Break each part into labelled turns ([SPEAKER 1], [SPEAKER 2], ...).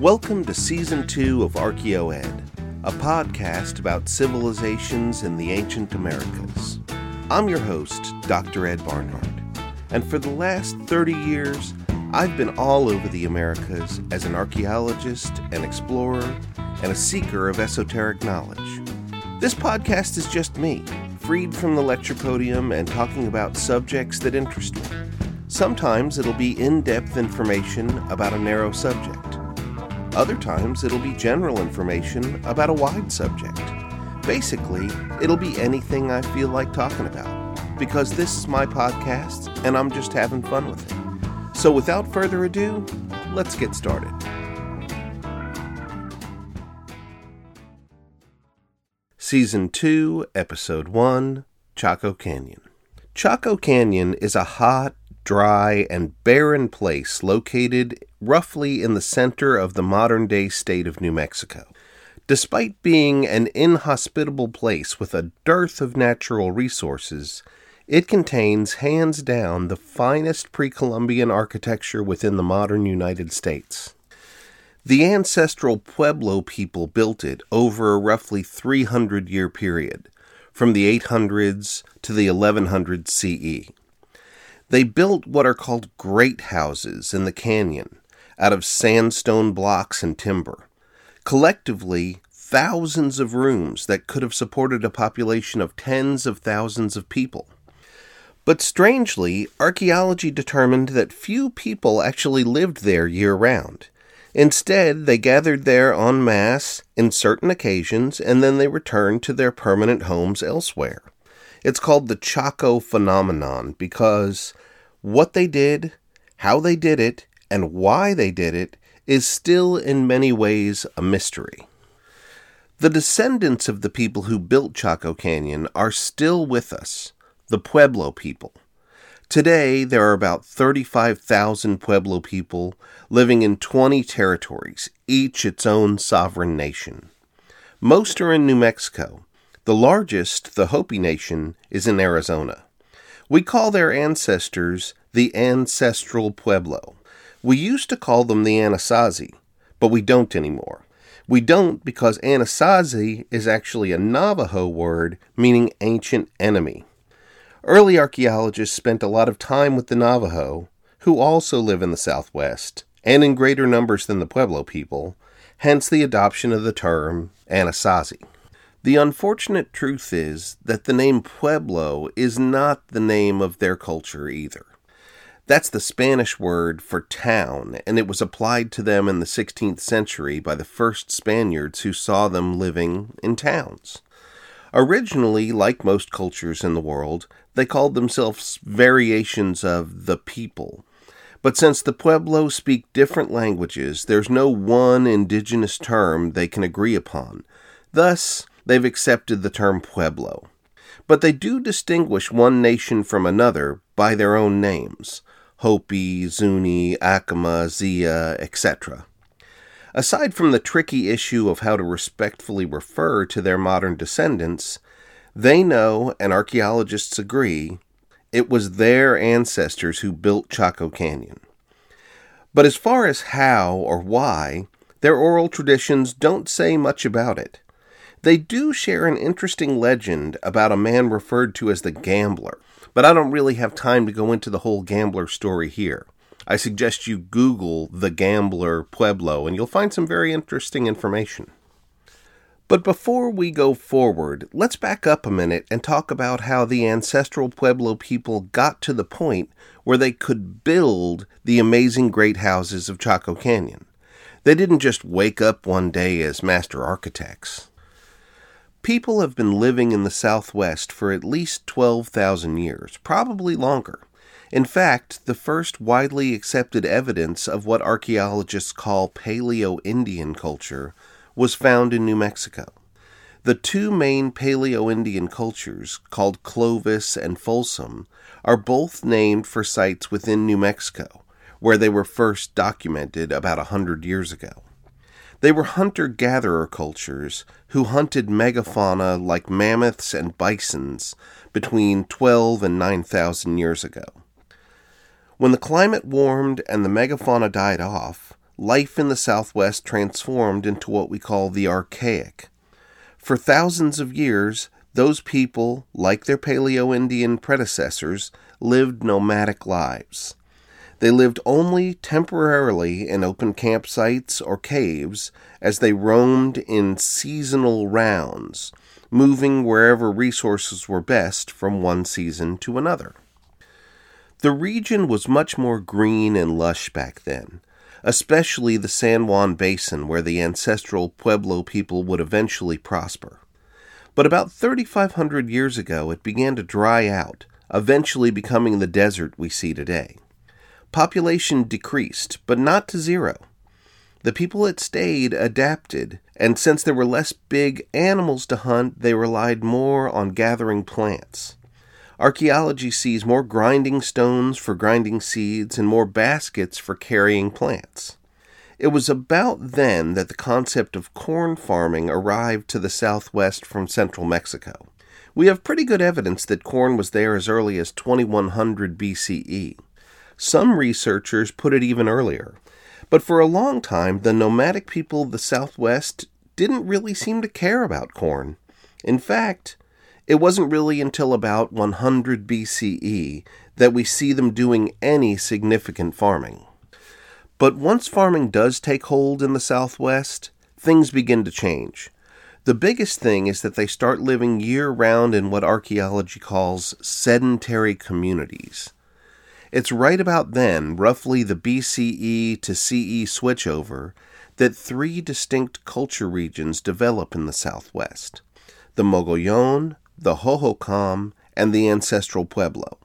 [SPEAKER 1] Welcome to Season 2 of ArchaeoEd, a podcast about civilizations in the ancient Americas. I'm your host, Dr. Ed Barnhart, and for the last 30 years, I've been all over the Americas as an archaeologist, an explorer, and a seeker of esoteric knowledge. This podcast is just me, freed from the lecture podium and talking about subjects that interest me. Sometimes it'll be in depth information about a narrow subject. Other times it'll be general information about a wide subject. Basically, it'll be anything I feel like talking about, because this is my podcast and I'm just having fun with it. So without further ado, let's get started. Season 2, Episode 1 Chaco Canyon. Chaco Canyon is a hot, dry, and barren place located roughly in the center of the modern day state of New Mexico. Despite being an inhospitable place with a dearth of natural resources, it contains hands down the finest pre Columbian architecture within the modern United States. The ancestral Pueblo people built it over a roughly 300 year period, from the 800s to the 1100s CE. They built what are called great houses in the canyon out of sandstone blocks and timber. Collectively, thousands of rooms that could have supported a population of tens of thousands of people. But strangely, archaeology determined that few people actually lived there year round. Instead, they gathered there en masse in certain occasions and then they returned to their permanent homes elsewhere. It's called the Chaco phenomenon because what they did, how they did it, and why they did it is still in many ways a mystery. The descendants of the people who built Chaco Canyon are still with us, the Pueblo people. Today, there are about 35,000 Pueblo people living in 20 territories, each its own sovereign nation. Most are in New Mexico, the largest, the Hopi Nation, is in Arizona. We call their ancestors the ancestral Pueblo. We used to call them the Anasazi, but we don't anymore. We don't because Anasazi is actually a Navajo word meaning ancient enemy. Early archaeologists spent a lot of time with the Navajo, who also live in the Southwest, and in greater numbers than the Pueblo people, hence the adoption of the term Anasazi. The unfortunate truth is that the name Pueblo is not the name of their culture either. That's the Spanish word for town, and it was applied to them in the 16th century by the first Spaniards who saw them living in towns. Originally, like most cultures in the world, they called themselves variations of the people. But since the Pueblo speak different languages, there's no one indigenous term they can agree upon. Thus, they've accepted the term Pueblo. But they do distinguish one nation from another by their own names Hopi, Zuni, Acoma, Zia, etc. Aside from the tricky issue of how to respectfully refer to their modern descendants, they know, and archaeologists agree, it was their ancestors who built Chaco Canyon. But as far as how or why, their oral traditions don't say much about it. They do share an interesting legend about a man referred to as the Gambler, but I don't really have time to go into the whole Gambler story here. I suggest you Google the Gambler Pueblo and you'll find some very interesting information. But before we go forward, let's back up a minute and talk about how the ancestral Pueblo people got to the point where they could build the amazing great houses of Chaco Canyon. They didn't just wake up one day as master architects. People have been living in the Southwest for at least 12,000 years, probably longer. In fact, the first widely accepted evidence of what archaeologists call Paleo Indian culture was found in New Mexico. The two main Paleo Indian cultures, called Clovis and Folsom, are both named for sites within New Mexico, where they were first documented about a hundred years ago. They were hunter gatherer cultures who hunted megafauna like mammoths and bisons between 12 and 9,000 years ago. When the climate warmed and the megafauna died off, life in the Southwest transformed into what we call the Archaic. For thousands of years, those people, like their Paleo Indian predecessors, lived nomadic lives. They lived only temporarily in open campsites or caves as they roamed in seasonal rounds, moving wherever resources were best from one season to another. The region was much more green and lush back then, especially the San Juan Basin where the ancestral Pueblo people would eventually prosper. But about 3,500 years ago, it began to dry out, eventually becoming the desert we see today. Population decreased, but not to zero. The people that stayed adapted, and since there were less big animals to hunt, they relied more on gathering plants. Archaeology sees more grinding stones for grinding seeds and more baskets for carrying plants. It was about then that the concept of corn farming arrived to the southwest from central Mexico. We have pretty good evidence that corn was there as early as 2100 BCE. Some researchers put it even earlier. But for a long time, the nomadic people of the Southwest didn't really seem to care about corn. In fact, it wasn't really until about 100 BCE that we see them doing any significant farming. But once farming does take hold in the Southwest, things begin to change. The biggest thing is that they start living year round in what archaeology calls sedentary communities. It's right about then, roughly the BCE to CE switchover, that three distinct culture regions develop in the Southwest the Mogollon, the Hohokam, and the ancestral Pueblo.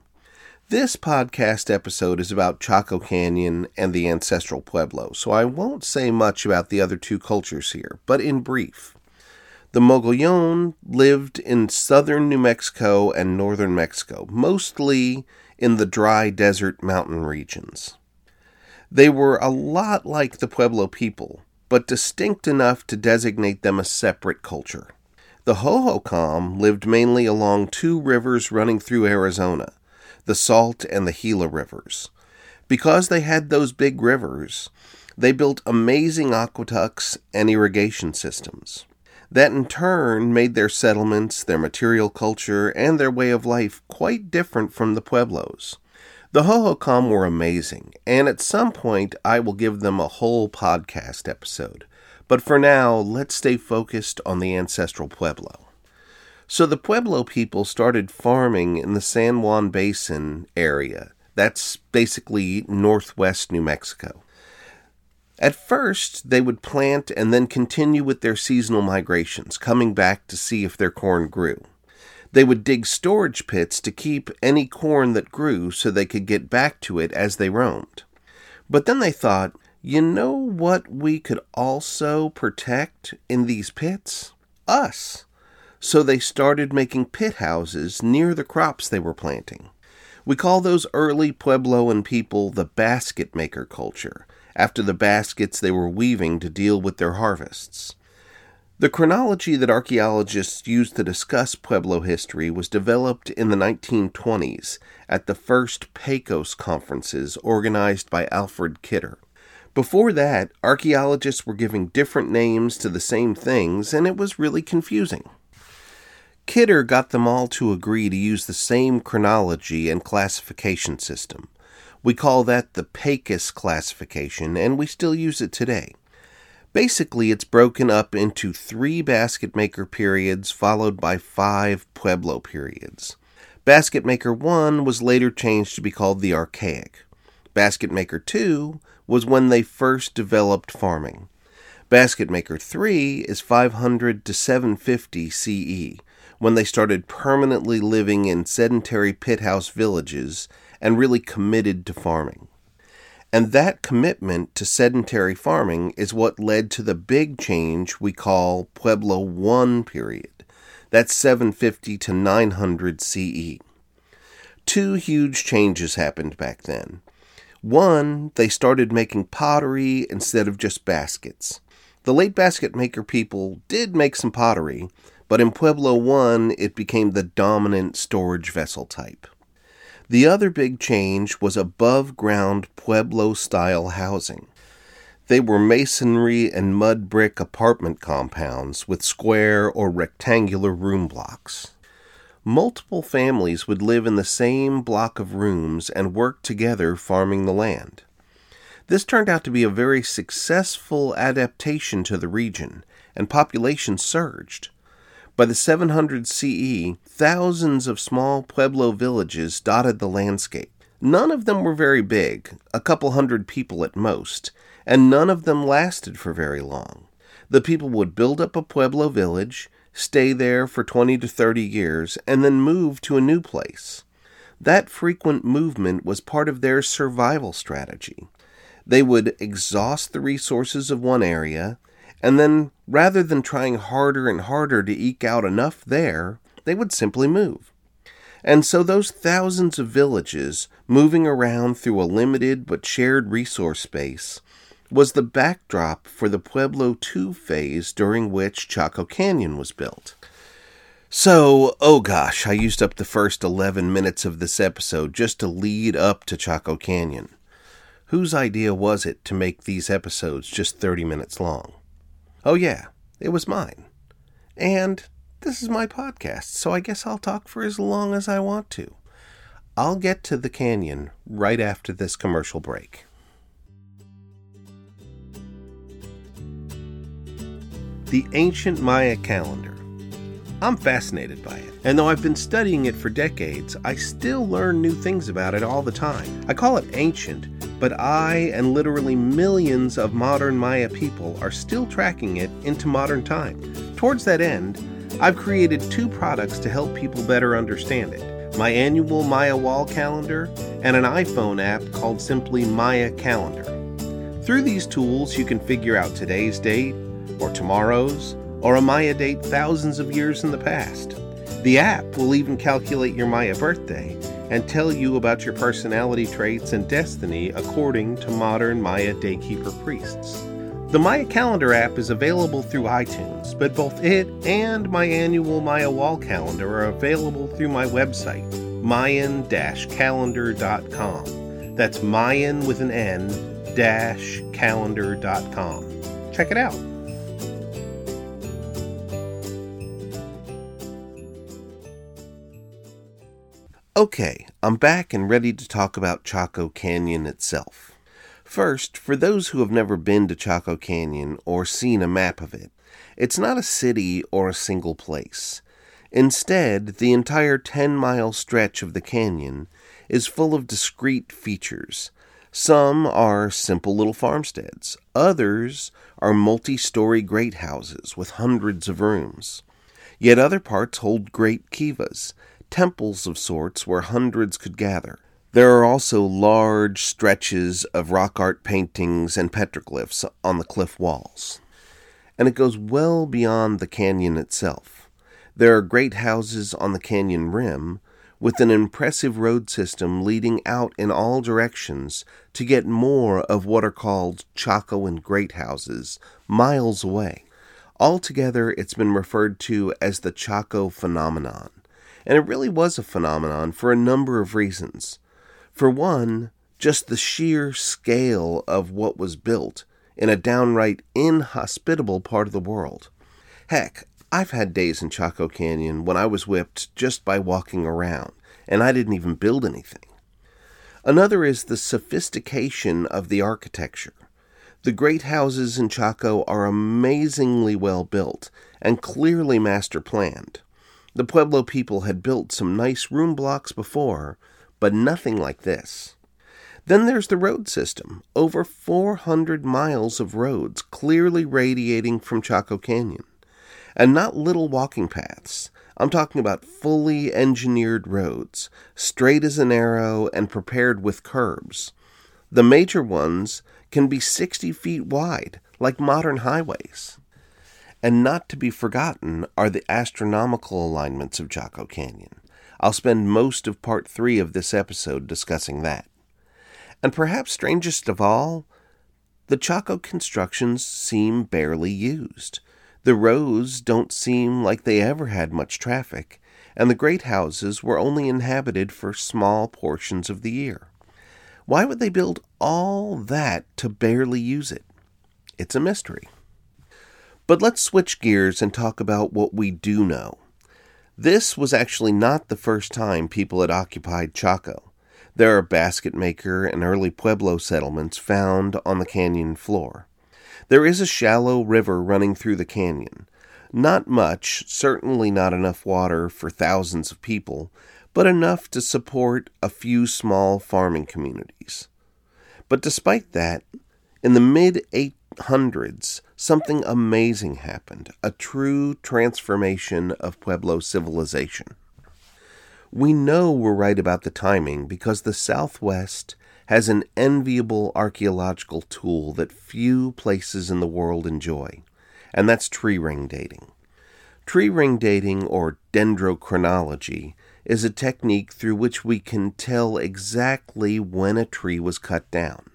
[SPEAKER 1] This podcast episode is about Chaco Canyon and the ancestral Pueblo, so I won't say much about the other two cultures here, but in brief. The Mogollon lived in southern New Mexico and northern Mexico, mostly in the dry desert mountain regions. They were a lot like the Pueblo people, but distinct enough to designate them a separate culture. The Hohokam lived mainly along two rivers running through Arizona, the Salt and the Gila rivers. Because they had those big rivers, they built amazing aqueducts and irrigation systems that in turn made their settlements, their material culture, and their way of life quite different from the Pueblos. The Hohokam were amazing, and at some point I will give them a whole podcast episode. But for now, let's stay focused on the ancestral Pueblo. So the Pueblo people started farming in the San Juan Basin area. That's basically northwest New Mexico. At first, they would plant and then continue with their seasonal migrations, coming back to see if their corn grew. They would dig storage pits to keep any corn that grew so they could get back to it as they roamed. But then they thought, you know what we could also protect in these pits? Us. So they started making pit houses near the crops they were planting. We call those early Puebloan people the basket maker culture after the baskets they were weaving to deal with their harvests. The chronology that archaeologists use to discuss Pueblo history was developed in the 1920s at the first PECOS conferences organized by Alfred Kidder. Before that, archaeologists were giving different names to the same things, and it was really confusing. Kidder got them all to agree to use the same chronology and classification system. We call that the Pecos classification, and we still use it today. Basically, it's broken up into three basket maker periods followed by five Pueblo periods. Basket Maker 1 was later changed to be called the Archaic. Basket Maker 2 was when they first developed farming. Basket Maker 3 is 500 to 750 CE, when they started permanently living in sedentary pit house villages and really committed to farming. And that commitment to sedentary farming is what led to the big change we call Pueblo 1 period. That's 750 to 900 CE. Two huge changes happened back then. One, they started making pottery instead of just baskets. The late basket maker people did make some pottery, but in Pueblo 1 it became the dominant storage vessel type. The other big change was above ground Pueblo style housing. They were masonry and mud brick apartment compounds with square or rectangular room blocks. Multiple families would live in the same block of rooms and work together farming the land. This turned out to be a very successful adaptation to the region, and population surged. By the 700 CE, thousands of small Pueblo villages dotted the landscape. None of them were very big, a couple hundred people at most, and none of them lasted for very long. The people would build up a Pueblo village, stay there for 20 to 30 years, and then move to a new place. That frequent movement was part of their survival strategy. They would exhaust the resources of one area, and then, rather than trying harder and harder to eke out enough there, they would simply move. And so those thousands of villages moving around through a limited but shared resource space was the backdrop for the Pueblo II phase during which Chaco Canyon was built. So, oh gosh, I used up the first 11 minutes of this episode just to lead up to Chaco Canyon. Whose idea was it to make these episodes just 30 minutes long? Oh, yeah, it was mine. And this is my podcast, so I guess I'll talk for as long as I want to. I'll get to the canyon right after this commercial break. the ancient Maya calendar. I'm fascinated by it, and though I've been studying it for decades, I still learn new things about it all the time. I call it ancient, but I and literally millions of modern Maya people are still tracking it into modern time. Towards that end, I've created two products to help people better understand it my annual Maya wall calendar and an iPhone app called simply Maya Calendar. Through these tools, you can figure out today's date, or tomorrow's, or a Maya date thousands of years in the past. The app will even calculate your Maya birthday and tell you about your personality traits and destiny according to modern Maya daykeeper priests. The Maya Calendar app is available through iTunes, but both it and my annual Maya Wall Calendar are available through my website, mayan calendar.com. That's Mayan with an N dash calendar.com. Check it out. Okay, I'm back and ready to talk about Chaco Canyon itself. First, for those who have never been to Chaco Canyon or seen a map of it, it's not a city or a single place. Instead, the entire 10 mile stretch of the canyon is full of discrete features. Some are simple little farmsteads, others are multi story great houses with hundreds of rooms. Yet other parts hold great kivas temples of sorts where hundreds could gather. There are also large stretches of rock art paintings and petroglyphs on the cliff walls. And it goes well beyond the canyon itself. There are great houses on the canyon rim with an impressive road system leading out in all directions to get more of what are called Chacoan Great Houses miles away. Altogether, it's been referred to as the Chaco phenomenon and it really was a phenomenon for a number of reasons. For one, just the sheer scale of what was built in a downright inhospitable part of the world. Heck, I've had days in Chaco Canyon when I was whipped just by walking around, and I didn't even build anything. Another is the sophistication of the architecture. The great houses in Chaco are amazingly well built and clearly master planned. The Pueblo people had built some nice room blocks before, but nothing like this. Then there's the road system over 400 miles of roads clearly radiating from Chaco Canyon. And not little walking paths. I'm talking about fully engineered roads, straight as an arrow and prepared with curbs. The major ones can be 60 feet wide, like modern highways. And not to be forgotten are the astronomical alignments of Chaco Canyon. I'll spend most of part three of this episode discussing that. And perhaps strangest of all, the Chaco constructions seem barely used. The roads don't seem like they ever had much traffic, and the great houses were only inhabited for small portions of the year. Why would they build all that to barely use it? It's a mystery. But let's switch gears and talk about what we do know. This was actually not the first time people had occupied Chaco. There are basket maker and early Pueblo settlements found on the canyon floor. There is a shallow river running through the canyon. Not much, certainly not enough water for thousands of people, but enough to support a few small farming communities. But despite that, in the mid 800s, something amazing happened a true transformation of Pueblo civilization. We know we're right about the timing because the Southwest has an enviable archaeological tool that few places in the world enjoy, and that's tree ring dating. Tree ring dating, or dendrochronology, is a technique through which we can tell exactly when a tree was cut down.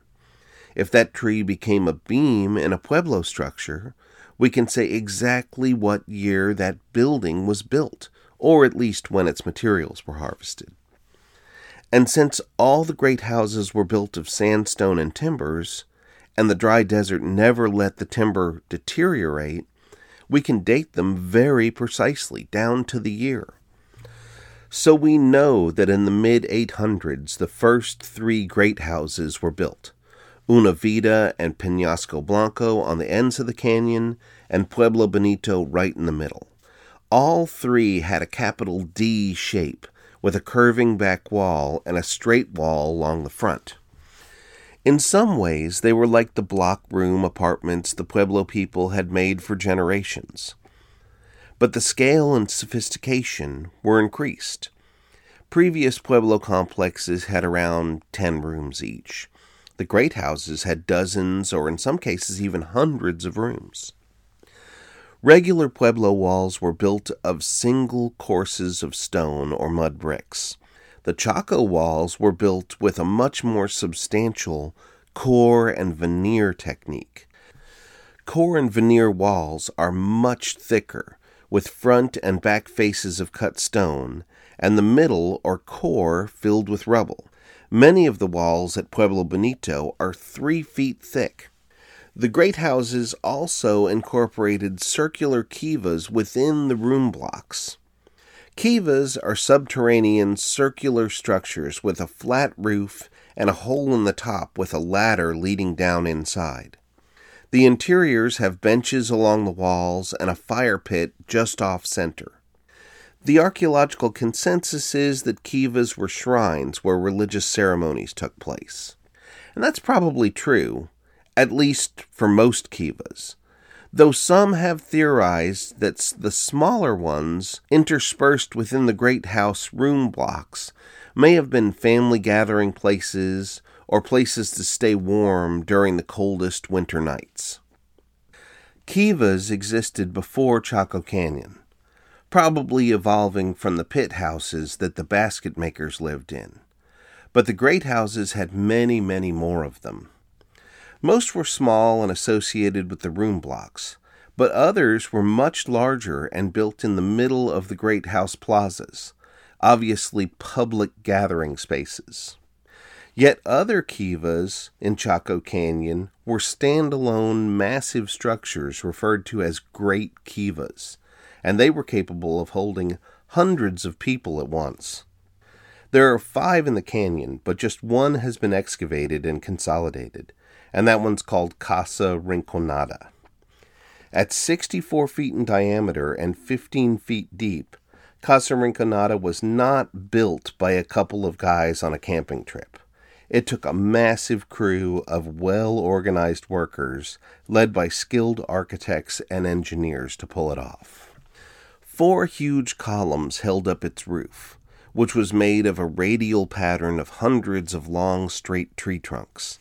[SPEAKER 1] If that tree became a beam in a Pueblo structure, we can say exactly what year that building was built, or at least when its materials were harvested. And since all the great houses were built of sandstone and timbers, and the dry desert never let the timber deteriorate, we can date them very precisely, down to the year. So we know that in the mid 800s, the first three great houses were built Una Vida and Penasco Blanco on the ends of the canyon, and Pueblo Bonito right in the middle. All three had a capital D shape, with a curving back wall and a straight wall along the front. In some ways, they were like the block room apartments the Pueblo people had made for generations but the scale and sophistication were increased. Previous Pueblo complexes had around 10 rooms each. The great houses had dozens, or in some cases even hundreds of rooms. Regular Pueblo walls were built of single courses of stone or mud bricks. The Chaco walls were built with a much more substantial core and veneer technique. Core and veneer walls are much thicker with front and back faces of cut stone, and the middle or core filled with rubble. Many of the walls at Pueblo Bonito are three feet thick. The great houses also incorporated circular kivas within the room blocks. Kivas are subterranean circular structures with a flat roof and a hole in the top with a ladder leading down inside. The interiors have benches along the walls and a fire pit just off center. The archaeological consensus is that kivas were shrines where religious ceremonies took place. And that's probably true, at least for most kivas, though some have theorized that the smaller ones, interspersed within the great house room blocks, may have been family gathering places or places to stay warm during the coldest winter nights. Kivas existed before Chaco Canyon, probably evolving from the pit houses that the basket makers lived in. But the great houses had many, many more of them. Most were small and associated with the room blocks, but others were much larger and built in the middle of the great house plazas, obviously public gathering spaces. Yet other kivas in Chaco Canyon were standalone massive structures referred to as great kivas, and they were capable of holding hundreds of people at once. There are five in the canyon, but just one has been excavated and consolidated, and that one's called Casa Rinconada. At 64 feet in diameter and 15 feet deep, Casa Rinconada was not built by a couple of guys on a camping trip. It took a massive crew of well organized workers, led by skilled architects and engineers, to pull it off. Four huge columns held up its roof, which was made of a radial pattern of hundreds of long, straight tree trunks.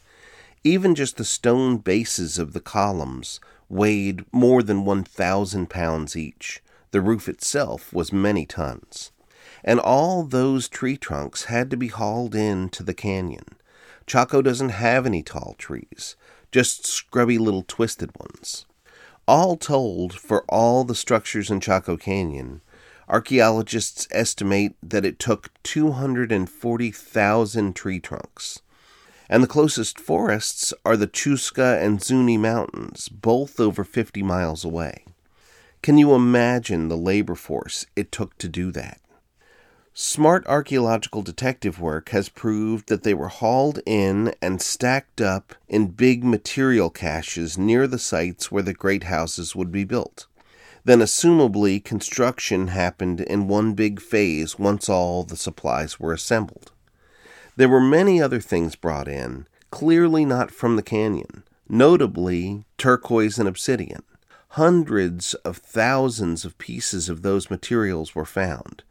[SPEAKER 1] Even just the stone bases of the columns weighed more than 1,000 pounds each. The roof itself was many tons. And all those tree trunks had to be hauled in to the canyon. Chaco doesn't have any tall trees, just scrubby little twisted ones. All told, for all the structures in Chaco Canyon, archaeologists estimate that it took 240,000 tree trunks. And the closest forests are the Chuska and Zuni Mountains, both over 50 miles away. Can you imagine the labor force it took to do that? Smart archaeological detective work has proved that they were hauled in and stacked up in big material caches near the sites where the great houses would be built. Then, assumably, construction happened in one big phase once all the supplies were assembled. There were many other things brought in, clearly not from the canyon, notably turquoise and obsidian. Hundreds of thousands of pieces of those materials were found,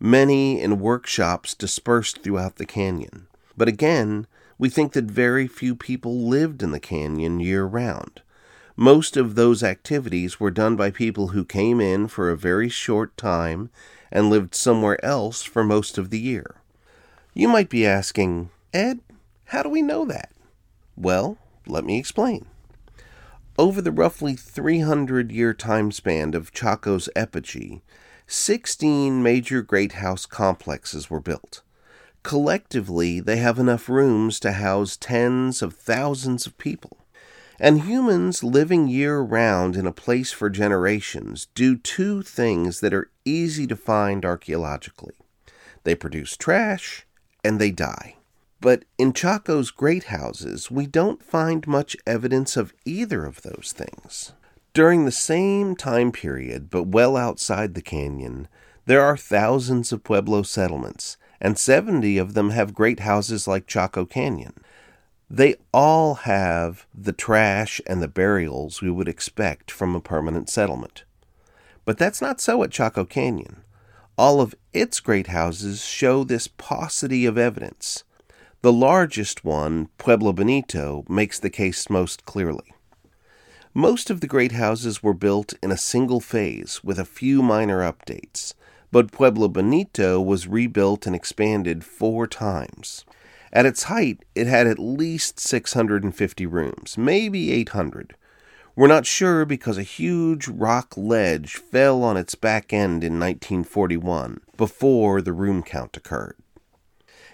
[SPEAKER 1] many in workshops dispersed throughout the canyon. But again, we think that very few people lived in the canyon year round. Most of those activities were done by people who came in for a very short time and lived somewhere else for most of the year. You might be asking, Ed, how do we know that? Well, let me explain. Over the roughly 300 year time span of Chaco's epogee, 16 major great house complexes were built. Collectively, they have enough rooms to house tens of thousands of people. And humans living year round in a place for generations do two things that are easy to find archaeologically they produce trash and they die. But in Chaco's great houses, we don't find much evidence of either of those things. During the same time period, but well outside the canyon, there are thousands of Pueblo settlements, and 70 of them have great houses like Chaco Canyon. They all have the trash and the burials we would expect from a permanent settlement. But that's not so at Chaco Canyon. All of its great houses show this paucity of evidence. The largest one, Pueblo Bonito, makes the case most clearly. Most of the great houses were built in a single phase with a few minor updates, but Pueblo Bonito was rebuilt and expanded four times. At its height, it had at least 650 rooms, maybe 800, we're not sure because a huge rock ledge fell on its back end in 1941, before the room count occurred.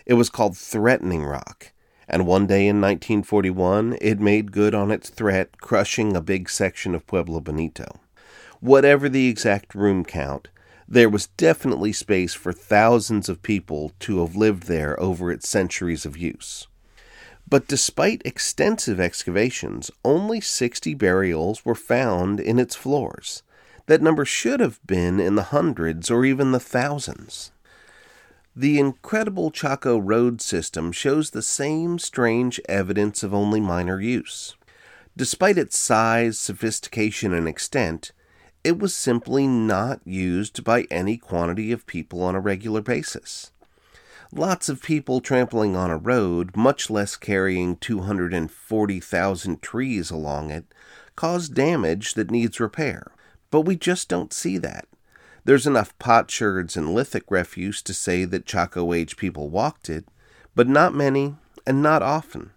[SPEAKER 1] It was called Threatening Rock, and one day in 1941 it made good on its threat, crushing a big section of Pueblo Bonito. Whatever the exact room count, there was definitely space for thousands of people to have lived there over its centuries of use. But despite extensive excavations, only 60 burials were found in its floors. That number should have been in the hundreds or even the thousands. The incredible Chaco road system shows the same strange evidence of only minor use. Despite its size, sophistication, and extent, it was simply not used by any quantity of people on a regular basis. Lots of people trampling on a road, much less carrying 240,000 trees along it, cause damage that needs repair. But we just don't see that. There's enough potsherds and lithic refuse to say that Chaco age people walked it, but not many and not often.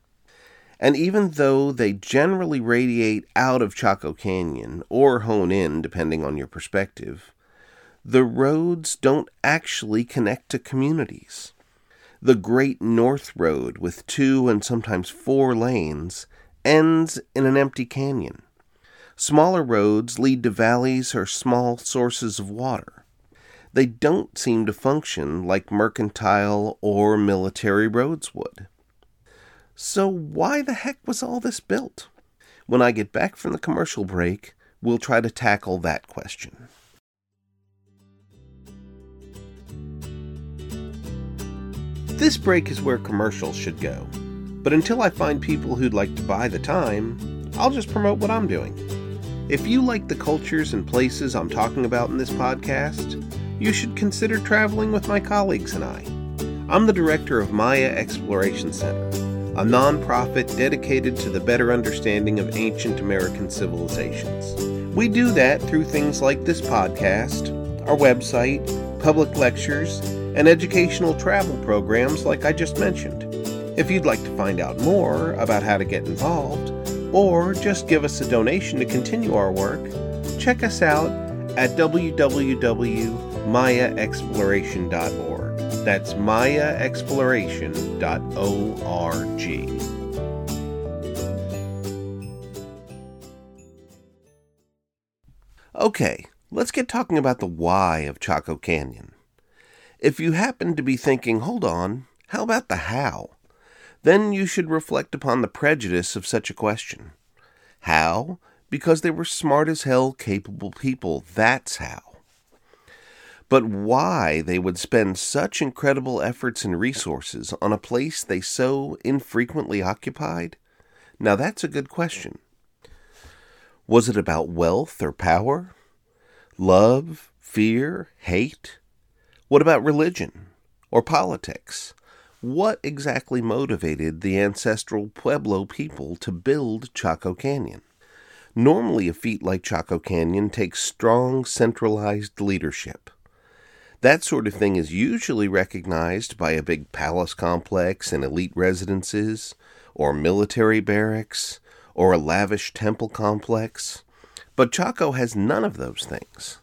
[SPEAKER 1] And even though they generally radiate out of Chaco Canyon, or hone in, depending on your perspective, the roads don't actually connect to communities. The Great North Road, with two and sometimes four lanes, ends in an empty canyon. Smaller roads lead to valleys or small sources of water. They don't seem to function like mercantile or military roads would. So, why the heck was all this built? When I get back from the commercial break, we'll try to tackle that question. This break is where commercials should go. But until I find people who'd like to buy the time, I'll just promote what I'm doing. If you like the cultures and places I'm talking about in this podcast, you should consider traveling with my colleagues and I. I'm the director of Maya Exploration Center, a nonprofit dedicated to the better understanding of ancient American civilizations. We do that through things like this podcast, our website, public lectures, and educational travel programs like I just mentioned. If you'd like to find out more about how to get involved, or just give us a donation to continue our work, check us out at www.mayaexploration.org. That's mayaexploration.org. Okay, let's get talking about the why of Chaco Canyon. If you happen to be thinking, hold on, how about the how? Then you should reflect upon the prejudice of such a question. How? Because they were smart as hell, capable people. That's how. But why they would spend such incredible efforts and resources on a place they so infrequently occupied? Now that's a good question. Was it about wealth or power? Love, fear, hate? What about religion or politics? What exactly motivated the ancestral Pueblo people to build Chaco Canyon? Normally, a feat like Chaco Canyon takes strong, centralized leadership. That sort of thing is usually recognized by a big palace complex and elite residences, or military barracks, or a lavish temple complex, but Chaco has none of those things.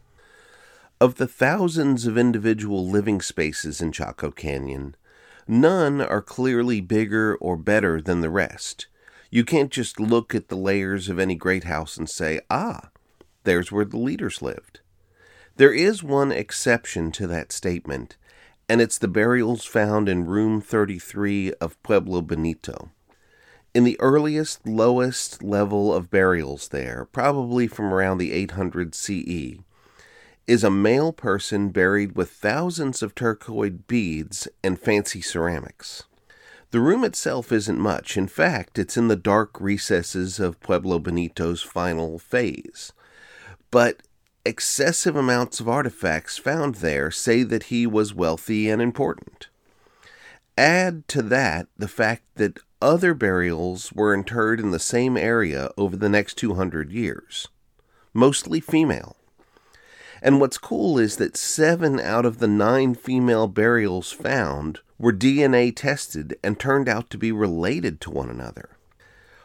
[SPEAKER 1] Of the thousands of individual living spaces in Chaco Canyon, none are clearly bigger or better than the rest. You can't just look at the layers of any great house and say, ah, there's where the leaders lived. There is one exception to that statement, and it's the burials found in room 33 of Pueblo Bonito. In the earliest, lowest level of burials there, probably from around the 800 CE, is a male person buried with thousands of turquoise beads and fancy ceramics. The room itself isn't much. In fact, it's in the dark recesses of Pueblo Bonito's final phase. But excessive amounts of artifacts found there say that he was wealthy and important. Add to that the fact that other burials were interred in the same area over the next 200 years, mostly female. And what's cool is that seven out of the nine female burials found were DNA tested and turned out to be related to one another.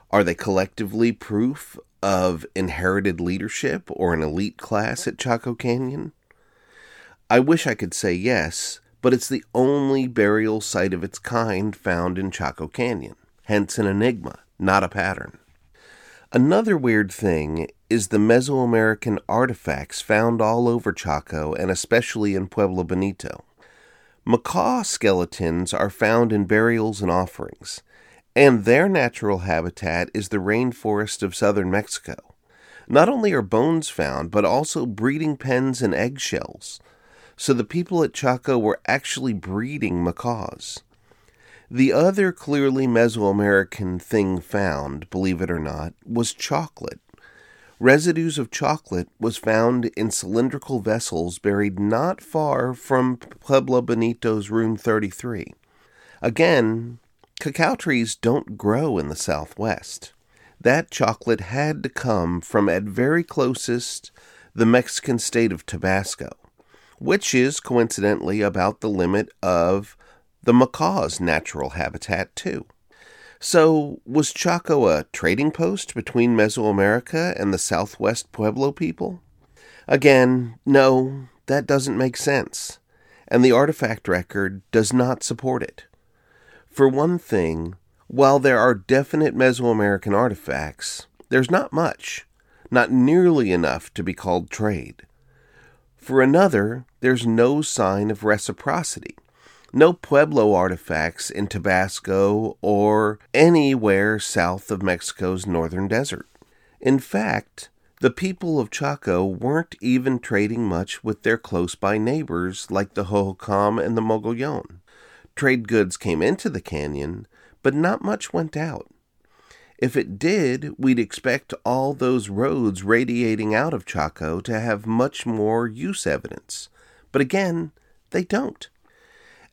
[SPEAKER 1] Are they collectively proof of inherited leadership or an elite class at Chaco Canyon? I wish I could say yes, but it's the only burial site of its kind found in Chaco Canyon hence an enigma, not a pattern. Another weird thing is the Mesoamerican artifacts found all over Chaco and especially in Pueblo Bonito. Macaw skeletons are found in burials and offerings, and their natural habitat is the rainforest of southern Mexico. Not only are bones found, but also breeding pens and eggshells. So the people at Chaco were actually breeding macaws. The other clearly Mesoamerican thing found, believe it or not, was chocolate. Residues of chocolate was found in cylindrical vessels buried not far from Pueblo Bonito's room 33. Again, cacao trees don't grow in the southwest. That chocolate had to come from at very closest the Mexican state of Tabasco, which is coincidentally about the limit of the macaw's natural habitat, too. So, was Chaco a trading post between Mesoamerica and the southwest Pueblo people? Again, no, that doesn't make sense, and the artifact record does not support it. For one thing, while there are definite Mesoamerican artifacts, there's not much, not nearly enough to be called trade. For another, there's no sign of reciprocity no Pueblo artifacts in Tabasco or anywhere south of Mexico's northern desert. In fact, the people of Chaco weren't even trading much with their close by neighbors like the Hohokam and the Mogollon. Trade goods came into the canyon, but not much went out. If it did, we'd expect all those roads radiating out of Chaco to have much more use evidence. But again, they don't.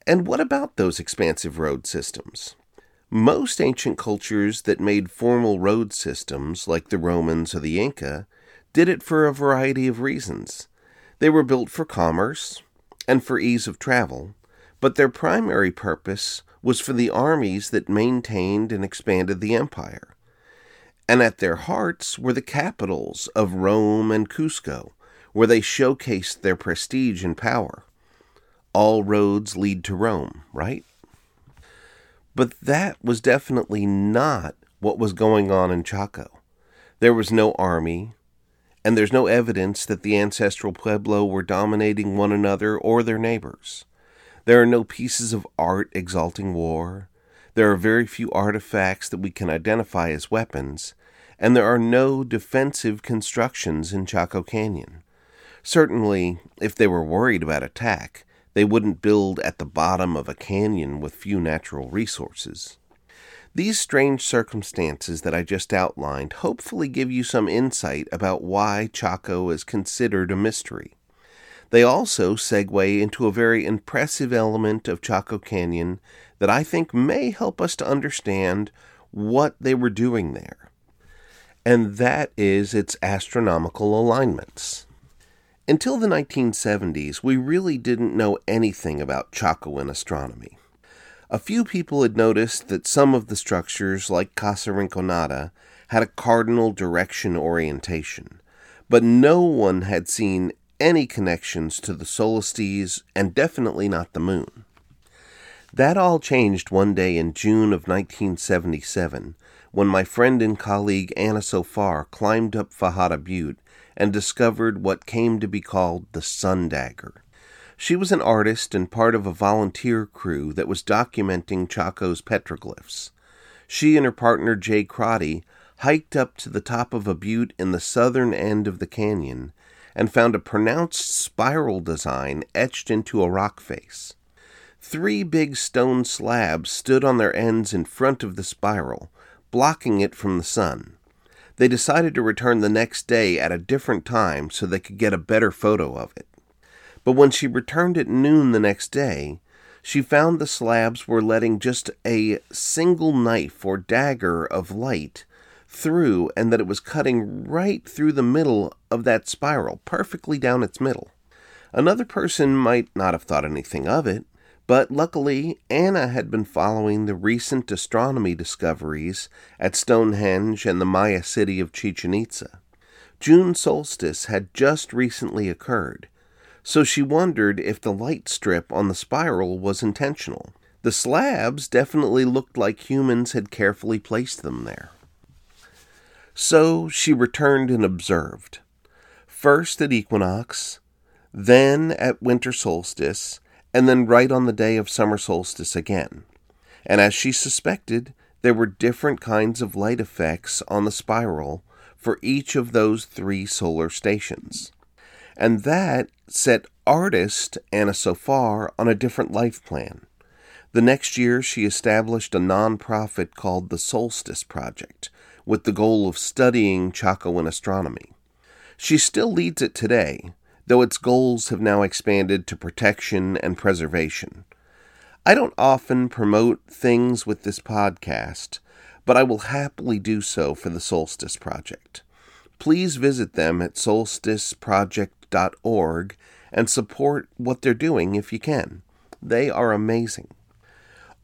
[SPEAKER 1] And what about those expansive road systems? Most ancient cultures that made formal road systems, like the Romans or the Inca, did it for a variety of reasons. They were built for commerce and for ease of travel, but their primary purpose was for the armies that maintained and expanded the empire. And at their hearts were the capitals of Rome and Cusco, where they showcased their prestige and power. All roads lead to Rome, right? But that was definitely not what was going on in Chaco. There was no army, and there's no evidence that the ancestral Pueblo were dominating one another or their neighbors. There are no pieces of art exalting war. There are very few artifacts that we can identify as weapons, and there are no defensive constructions in Chaco Canyon. Certainly, if they were worried about attack, they wouldn't build at the bottom of a canyon with few natural resources. These strange circumstances that I just outlined hopefully give you some insight about why Chaco is considered a mystery. They also segue into a very impressive element of Chaco Canyon that I think may help us to understand what they were doing there. And that is its astronomical alignments. Until the 1970s, we really didn't know anything about Chacoan astronomy. A few people had noticed that some of the structures, like Casa Rinconada, had a cardinal direction orientation, but no one had seen any connections to the solstices and definitely not the moon. That all changed one day in June of 1977 when my friend and colleague Anna Sofaer climbed up Fajada Butte and discovered what came to be called the Sun Dagger. She was an artist and part of a volunteer crew that was documenting Chaco's petroglyphs. She and her partner Jay Crotty hiked up to the top of a butte in the southern end of the canyon and found a pronounced spiral design etched into a rock face. Three big stone slabs stood on their ends in front of the spiral, blocking it from the sun. They decided to return the next day at a different time so they could get a better photo of it. But when she returned at noon the next day, she found the slabs were letting just a single knife or dagger of light through, and that it was cutting right through the middle of that spiral, perfectly down its middle. Another person might not have thought anything of it, but luckily Anna had been following the recent astronomy discoveries at Stonehenge and the Maya city of Chichen Itza. June solstice had just recently occurred, so she wondered if the light strip on the spiral was intentional. The slabs definitely looked like humans had carefully placed them there. So she returned and observed. First at equinox, then at winter solstice, and then right on the day of summer solstice again. And as she suspected, there were different kinds of light effects on the spiral for each of those three solar stations. And that set artist Anna Sofaer on a different life plan. The next year, she established a nonprofit called the Solstice Project with the goal of studying Chacoan astronomy. She still leads it today, though its goals have now expanded to protection and preservation. I don't often promote things with this podcast, but I will happily do so for the Solstice Project. Please visit them at solsticeproject.org and support what they're doing if you can. They are amazing.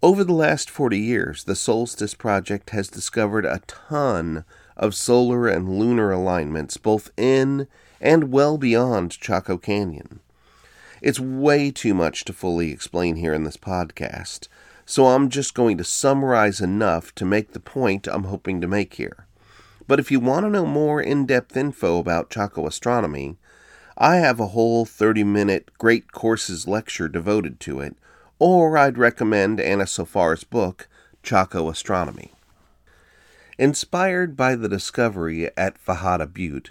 [SPEAKER 1] Over the last 40 years, the Solstice Project has discovered a ton of solar and lunar alignments both in and well beyond Chaco Canyon. It's way too much to fully explain here in this podcast, so I'm just going to summarize enough to make the point I'm hoping to make here. But if you want to know more in depth info about Chaco astronomy, I have a whole 30 minute Great Courses lecture devoted to it, or I'd recommend Anna Sofaer's book, Chaco Astronomy. Inspired by the discovery at Fajada Butte,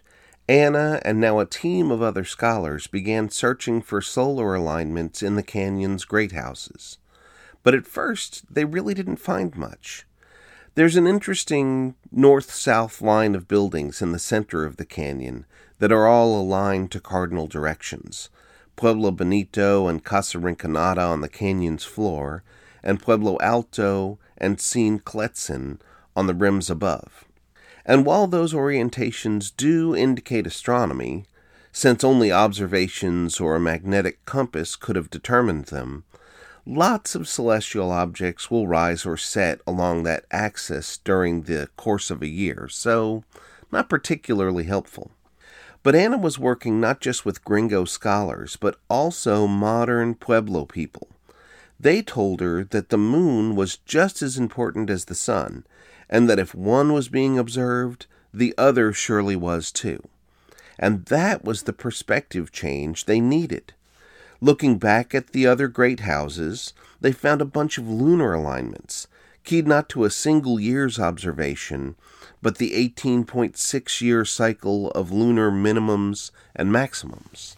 [SPEAKER 1] Anna and now a team of other scholars began searching for solar alignments in the canyon's great houses. But at first, they really didn't find much. There's an interesting north south line of buildings in the center of the canyon that are all aligned to cardinal directions Pueblo Bonito and Casa Rinconada on the canyon's floor, and Pueblo Alto and Tsin Kletsin on the rims above. And while those orientations do indicate astronomy, since only observations or a magnetic compass could have determined them, lots of celestial objects will rise or set along that axis during the course of a year, so not particularly helpful. But Anna was working not just with gringo scholars, but also modern Pueblo people. They told her that the moon was just as important as the sun, and that if one was being observed, the other surely was too. And that was the perspective change they needed. Looking back at the other great houses, they found a bunch of lunar alignments, keyed not to a single year's observation, but the 18.6 year cycle of lunar minimums and maximums.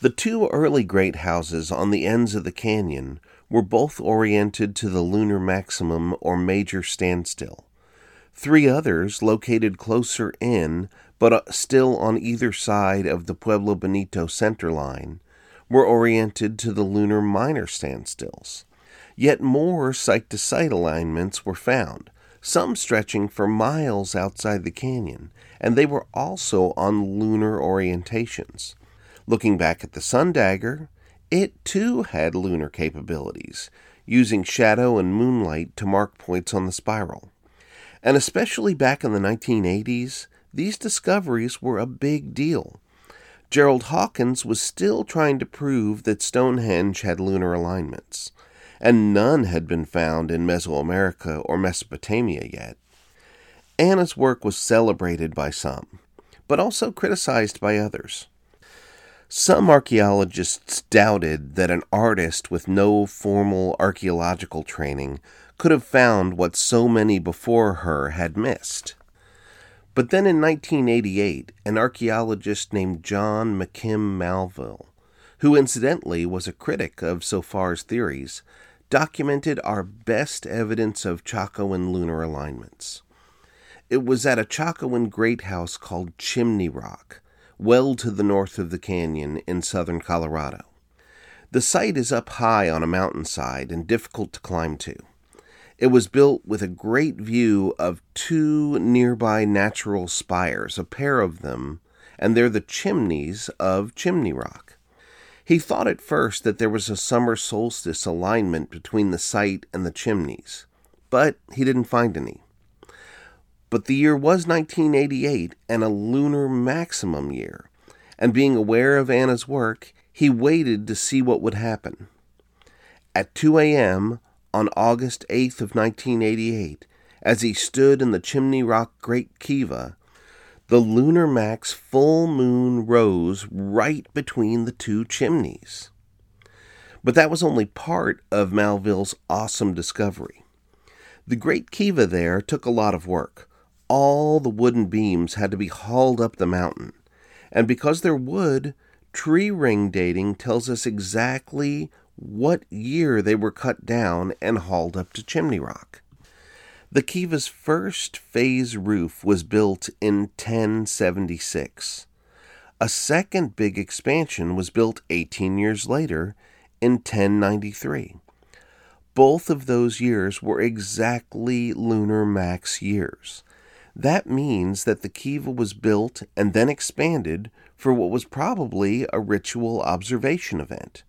[SPEAKER 1] The two early great houses on the ends of the canyon were both oriented to the lunar maximum or major standstill. Three others, located closer in, but uh, still on either side of the Pueblo Bonito center line, were oriented to the lunar minor standstills. Yet more site to site alignments were found, some stretching for miles outside the canyon, and they were also on lunar orientations. Looking back at the sun dagger, it too had lunar capabilities, using shadow and moonlight to mark points on the spiral. And especially back in the 1980s, these discoveries were a big deal. Gerald Hawkins was still trying to prove that Stonehenge had lunar alignments, and none had been found in Mesoamerica or Mesopotamia yet. Anna's work was celebrated by some, but also criticized by others. Some archaeologists doubted that an artist with no formal archaeological training could have found what so many before her had missed. But then in 1988, an archaeologist named John McKim Malville, who incidentally was a critic of Sofaer's theories, documented our best evidence of Chacoan lunar alignments. It was at a Chacoan great house called Chimney Rock, well to the north of the canyon in southern Colorado. The site is up high on a mountainside and difficult to climb to. It was built with a great view of two nearby natural spires, a pair of them, and they're the chimneys of Chimney Rock. He thought at first that there was a summer solstice alignment between the site and the chimneys, but he didn't find any. But the year was 1988 and a lunar maximum year, and being aware of Anna's work, he waited to see what would happen. At 2 a.m. on August 8th of 1988, as he stood in the Chimney Rock Great Kiva, the lunar max full moon rose right between the two chimneys. But that was only part of Malville's awesome discovery. The Great Kiva there took a lot of work all the wooden beams had to be hauled up the mountain. And because they're wood, tree ring dating tells us exactly what year they were cut down and hauled up to Chimney Rock. The Kiva's first phase roof was built in 1076. A second big expansion was built 18 years later in 1093. Both of those years were exactly lunar max years. That means that the kiva was built and then expanded for what was probably a ritual observation event.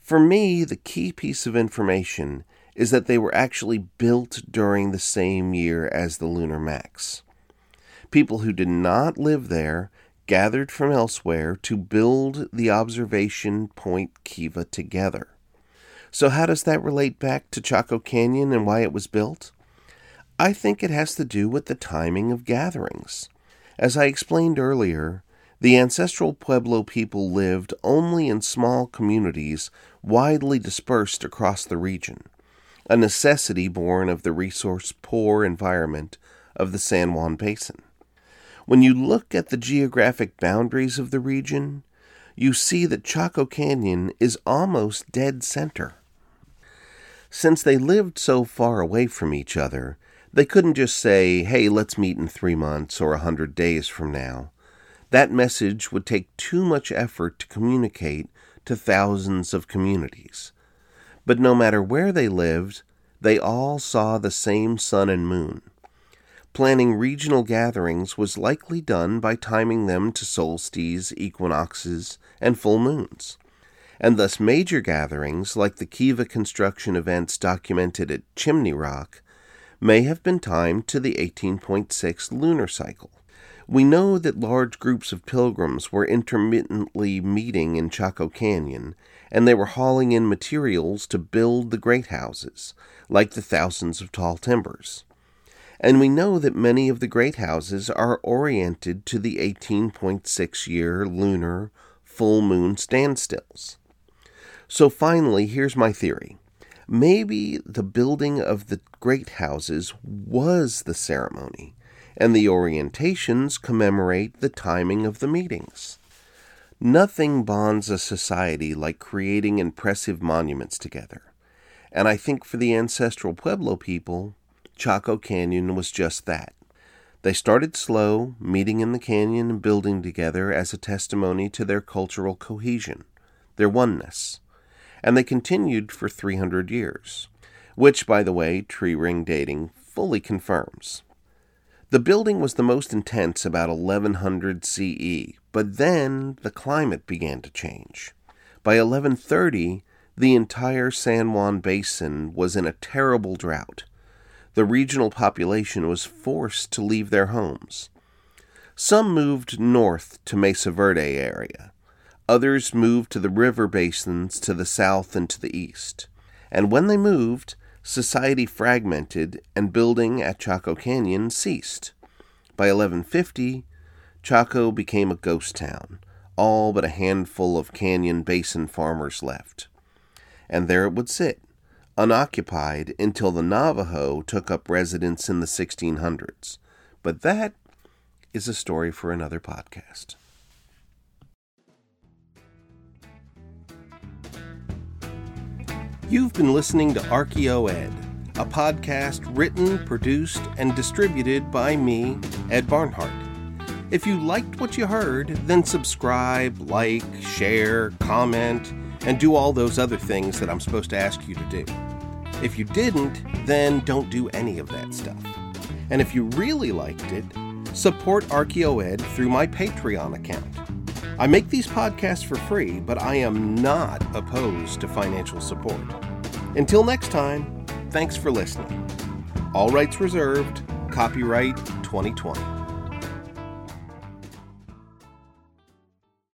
[SPEAKER 1] For me, the key piece of information is that they were actually built during the same year as the lunar max. People who did not live there gathered from elsewhere to build the observation point kiva together. So, how does that relate back to Chaco Canyon and why it was built? I think it has to do with the timing of gatherings. As I explained earlier, the ancestral Pueblo people lived only in small communities widely dispersed across the region, a necessity born of the resource poor environment of the San Juan Basin. When you look at the geographic boundaries of the region, you see that Chaco Canyon is almost dead center. Since they lived so far away from each other, they couldn't just say, hey, let's meet in three months or a hundred days from now. That message would take too much effort to communicate to thousands of communities. But no matter where they lived, they all saw the same sun and moon. Planning regional gatherings was likely done by timing them to solstices, equinoxes, and full moons. And thus, major gatherings, like the Kiva construction events documented at Chimney Rock, may have been timed to the 18.6 lunar cycle, We know that large groups of pilgrims were intermittently meeting in Chaco Canyon, and they were hauling in materials to build the great houses, like the thousands of tall timbers. And we know that many of the great houses are oriented to the 18.6 year lunar full moon standstills. So finally, here's my theory. Maybe the building of the great houses was the ceremony, and the orientations commemorate the timing of the meetings. Nothing bonds a society like creating impressive monuments together. And I think for the ancestral Pueblo people, Chaco Canyon was just that. They started slow, meeting in the canyon and building together as a testimony to their cultural cohesion, their oneness. And they continued for 300 years, which, by the way, tree ring dating fully confirms. The building was the most intense about 1100 CE, but then the climate began to change. By 1130, the entire San Juan Basin was in a terrible drought. The regional population was forced to leave their homes. Some moved north to Mesa Verde area. Others moved to the river basins to the south and to the east. And when they moved, society fragmented and building at Chaco Canyon ceased. By 1150, Chaco became a ghost town, all but a handful of canyon basin farmers left. And there it would sit, unoccupied until the Navajo took up residence in the 1600s. But that is a story for another podcast. You've been listening to ArchaeoEd, a podcast written, produced, and distributed by me, Ed Barnhart. If you liked what you heard, then subscribe, like, share, comment, and do all those other things that I'm supposed to ask you to do. If you didn't, then don't do any of that stuff. And if you really liked it, support ArchaeoEd through my Patreon account. I make these podcasts for free, but I am not opposed to financial support. Until next time, thanks for listening. All rights reserved, copyright 2020.